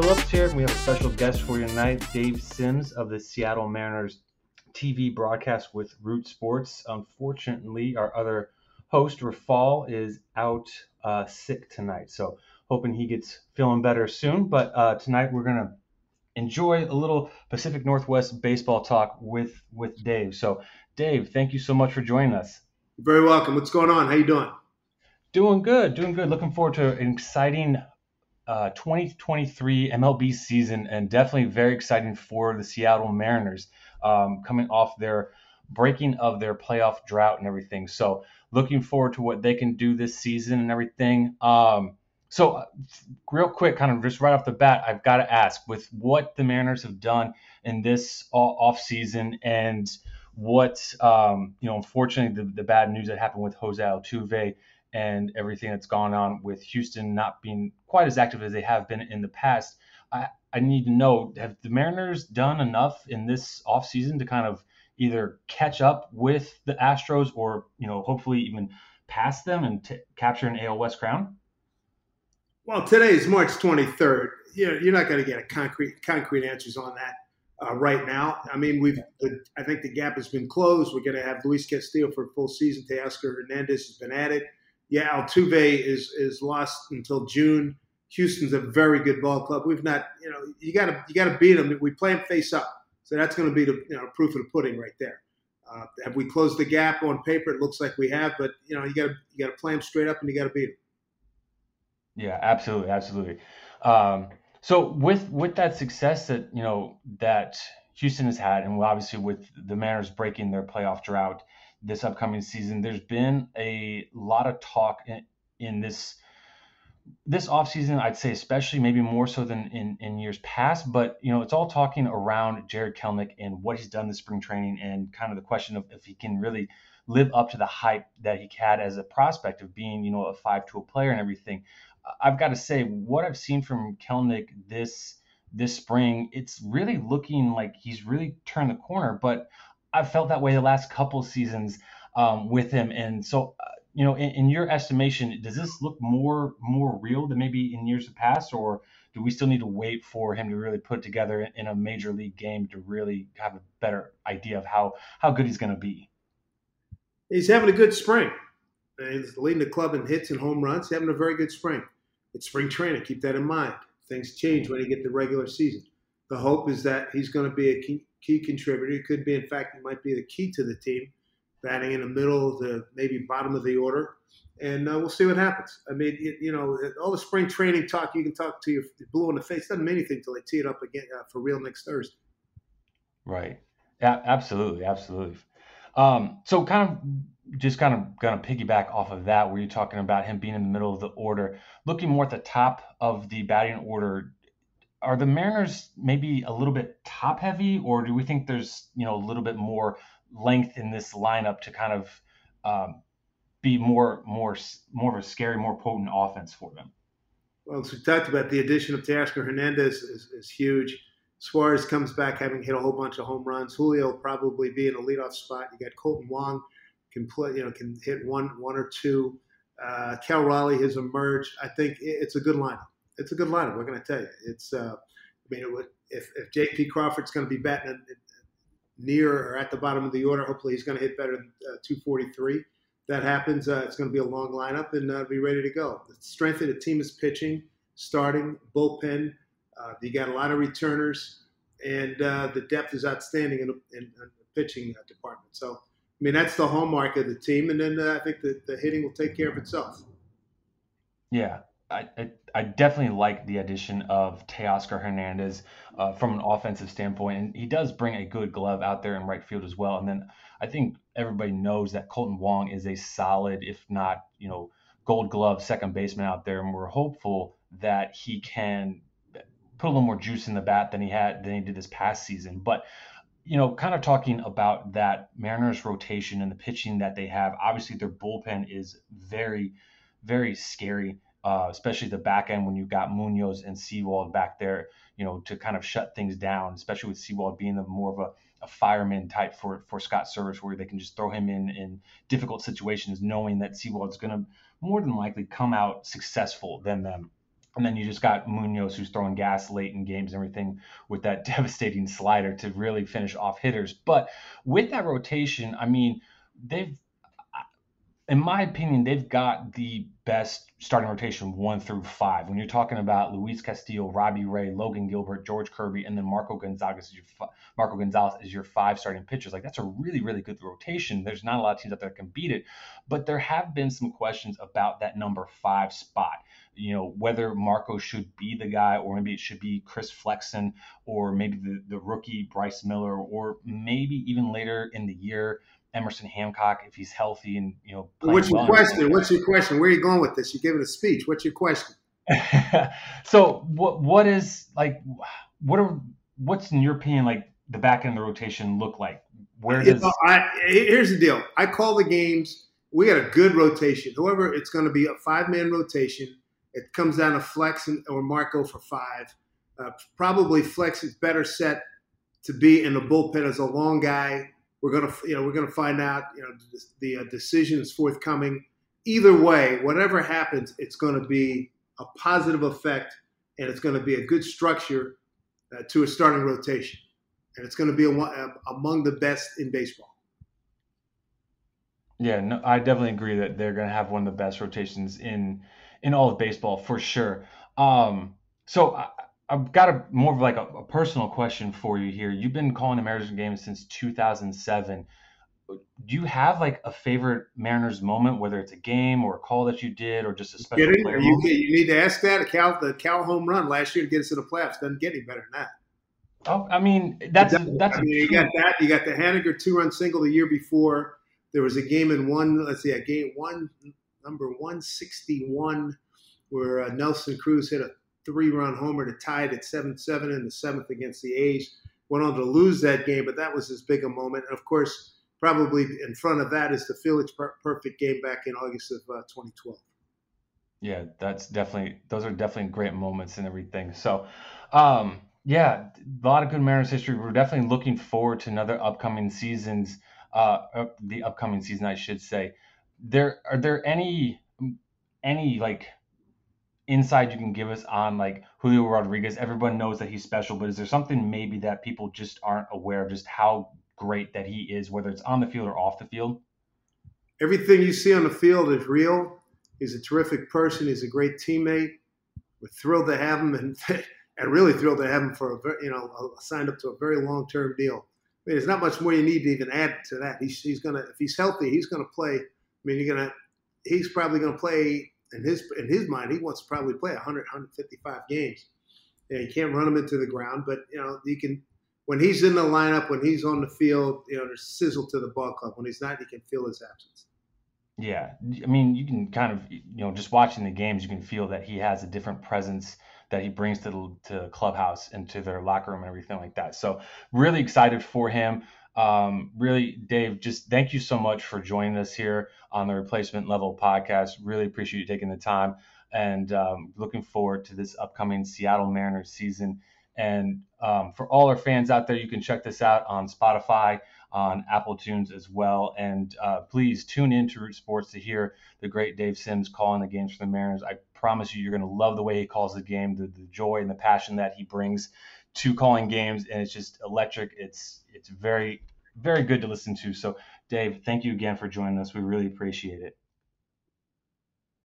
Phillips here. We have a special guest for you tonight, Dave Sims of the Seattle Mariners TV broadcast with Root Sports. Unfortunately, our other host, Rafal, is out uh, sick tonight. So, hoping he gets feeling better soon. But uh, tonight, we're going to enjoy a little Pacific Northwest baseball talk with, with Dave. So, Dave, thank you so much for joining us. You're very welcome. What's going on? How you doing? Doing good, doing good. Looking forward to an exciting uh, 2023 MLB season, and definitely very exciting for the Seattle Mariners um, coming off their breaking of their playoff drought and everything. So looking forward to what they can do this season and everything. Um, so uh, real quick, kind of just right off the bat, I've got to ask with what the Mariners have done in this off season and what um, you know, unfortunately, the, the bad news that happened with Jose Altuve and everything that's gone on with Houston not being quite as active as they have been in the past. I, I need to know have the Mariners done enough in this offseason to kind of either catch up with the Astros or, you know, hopefully even pass them and t- capture an AL West crown? Well, today is March 23rd. You're, not going to get a concrete concrete answers on that uh, right now. I mean, we've the, I think the gap has been closed. We're going to have Luis Castillo for a full season. Teoscar Hernandez has been added yeah, Altuve is is lost until June. Houston's a very good ball club. We've not, you know, you got to you got to beat them. We play them face up, so that's going to be the you know proof of the pudding right there. Uh, have we closed the gap on paper? It looks like we have, but you know, you got to you got to play them straight up, and you got to beat them. Yeah, absolutely, absolutely. Um, so with with that success that you know that Houston has had, and obviously with the Mariners breaking their playoff drought, this upcoming season. There's been a lot of talk in, in this this offseason, I'd say especially maybe more so than in, in years past, but you know, it's all talking around Jarred Kelenic and what he's done this spring training and kind of the question of if he can really live up to the hype that he had as a prospect of being, you know, a five tool player and everything. I've got to say, what I've seen from Kelnick this this spring, it's really looking like he's really turned the corner. But I've felt that way the last couple seasons um, with him, and so uh, you know, in, in, your estimation, does this look more more real than maybe in years past, or do we still need to wait for him to really put together in a major league game to really have a better idea of how how good he's going to be? He's having a good spring. He's leading the club in hits and home runs. He's having a very good spring. It's spring training. Keep that in mind. Things change when you get the regular season. The hope is that he's going to be a key, key contributor. He could be, in fact, he might be the key to the team, batting in the middle, the maybe bottom of the order, and uh, we'll see what happens. I mean, you, you, know, all the spring training talk you can talk to your blue in the face doesn't mean anything until they tee it up again uh, for real next Thursday. Right. Yeah. Absolutely. Absolutely. Um, so, kind of just kind of going to piggyback off of that, where you're talking about him being in the middle of the order, looking more at the top of the batting order are the Mariners maybe a little bit top heavy, or do we think there's you know a little bit more length in this lineup to kind of um, be more more more of a scary, more potent offense for them? Well, as we talked about, the addition of Teoscar Hernandez is, is huge. Suarez comes back having hit a whole bunch of home runs. Julio will probably be in a leadoff spot. You got Kolten Wong can play, you know, can hit one one or two. Uh, Cal Raleigh has emerged. I think it's a good lineup it's a good lineup. What can I tell you? It's uh, I mean, it would, if if J.P. Crawford's going to be batting near or at the bottom of the order, hopefully he's going to hit better than uh, 243. That happens, uh, it's going to be a long lineup and uh, be ready to go. The strength of the team is pitching, starting, bullpen. Uh, you got a lot of returners, and uh, the depth is outstanding in, in, in the pitching uh, department. So, I mean, that's the hallmark of the team, and then I think the, the hitting will take care of itself. Yeah, I, I, definitely like the addition of Teoscar Hernandez uh, from an offensive standpoint, and he does bring a good glove out there in right field as well. And then I think everybody knows that Kolten Wong is a solid, if not you know, Gold Glove second baseman out there, and we're hopeful that he can put a little more juice in the bat than he had than he did this past season. But you know, kind of talking about that Mariners rotation and the pitching that they have. Obviously, their bullpen is very, very scary uh, especially the back end when you've got Munoz and Sewald back there, you know, to kind of shut things down, especially with Sewald being the more of a, a fireman type for, for Scott Servais, where they can just throw him in in difficult situations, knowing that Sewald's going to more than likely come out successful than them. And then you just got Munoz, who's throwing gas late in games and everything with that devastating slider to really finish off hitters. But with that rotation, I mean, they've, in my opinion, they've got the best starting rotation one through five. When you're talking about Luis Castillo, Robbie Ray, Logan Gilbert, George Kirby, and then Marco Gonzalez, your Marco Gonzalez is your five starting pitchers. Like that's a really, really good rotation. There's not a lot of teams out there that can beat it, but there have been some questions about that number five spot. You know whether Marco should be the guy, or maybe it should be Chris Flexen, or maybe the, the rookie Bryce Miller, or maybe even later in the year Emerson Hancock if he's healthy and you know. What's your well question? What's your question? Where are you going with this? You're giving a speech. What's your question? so what what is like what are what's in your opinion like the back end of the rotation look like? Where does you know, I, here's the deal. I call the games. We got a good rotation. However, it's going to be a five man rotation. It comes down to Flexen, or Marco for five. Uh, probably Flex is better set to be in the bullpen as a long guy we're gonna, you know, we're gonna find out. You know, the, uh, decision is forthcoming. Either way, whatever happens, it's going to be a positive effect, and it's going to be a good structure uh, to a starting rotation, and it's going to be a, a, among the best in baseball. Yeah, no, I definitely agree that they're going to have one of the best rotations in in all of baseball for sure. Um, so I, I've got a more of like a, a, personal question for you here. You've been calling the Mariners games since 2007. Do you have like a favorite Mariners moment, whether it's a game or a call that you did, or just a special Kidding? player? You, you, need to ask that. Cal, the Cal home run last year to get us to the playoffs doesn't get any better than that. Oh, I mean that's that's. I mean, you got that. You got the Haniger two-run single the year before. There was a game in one. Let's see, a game one number 161 where uh, Nelson Cruz hit a three run homer to tie it at 7 7 in the seventh against the A's. Went on to lose that game, but that was as big a moment. And of course, probably in front of that is the Felix's perfect game back in August of uh, 2012. Yeah, that's definitely, those are definitely great moments and everything. So, um, yeah, a lot of good Mariners history. We're definitely looking forward to another upcoming seasons, uh, the upcoming season, I should say. There are there any any like insight you can give us on like Julio Rodriguez? Everyone knows that he's special, but is there something maybe that people just aren't aware of just how great that he is, whether it's on the field or off the field? Everything you see on the field is real. He's a terrific person. He's a great teammate. We're thrilled to have him, and and really thrilled to have him for a very, you know signed up to a very long term deal. I mean, there's not much more you need to even add to that. He's he's gonna if he's healthy, he's gonna play. I mean, you're gonna he's probably gonna play in his in his mind, he wants to probably play 100, 155 games. Yeah, you can't run him into the ground, but you know you can. When he's in the lineup, when he's on the field, you know there's sizzle to the ball club. When he's not, you can feel his absence. Yeah, I mean, you can kind of, you know, just watching the games, you can feel that he has a different presence that he brings to the, to the clubhouse and to their locker room and everything like that. So, really excited for him. Um, really, Dave, just thank you so much for joining us here on the Replacement Level podcast. Really appreciate you taking the time and um, looking forward to this upcoming Seattle Mariners season. And um, for all our fans out there, you can check this out on Spotify, on Apple Tunes as well. And uh, please tune in to Root Sports to hear the great Dave Sims calling the games for the Mariners. I promise you, you're going to love the way he calls the game, the, the joy and the passion that he brings to calling games, and it's just electric. It's it's very very good to listen to. So, Dave, thank you again for joining us. We really appreciate it.